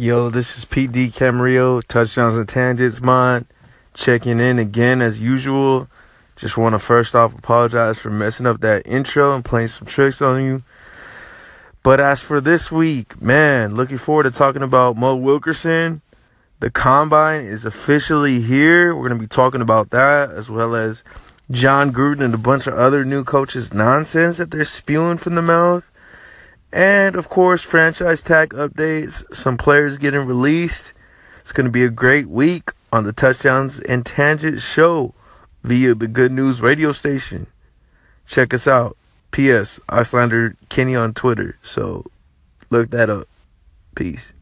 Yo, this is PD Camarillo, Touchdowns and Tangents Mind, checking in again as usual. Just want to first off apologize for messing up that intro and playing some tricks on you. But as for this week, man, looking forward to talking about Mo Wilkerson. The combine is officially here. We're going to be talking about that as well as Jon Gruden and a bunch of other new coaches' nonsense that they're spewing from the mouth. And of course, franchise tag updates, some players getting released. It's going to be a great week on the Touchdowns and Tangents show via the Good News radio station. Check us out. P.S. Icelander Kenny on Twitter. So look that up. Peace.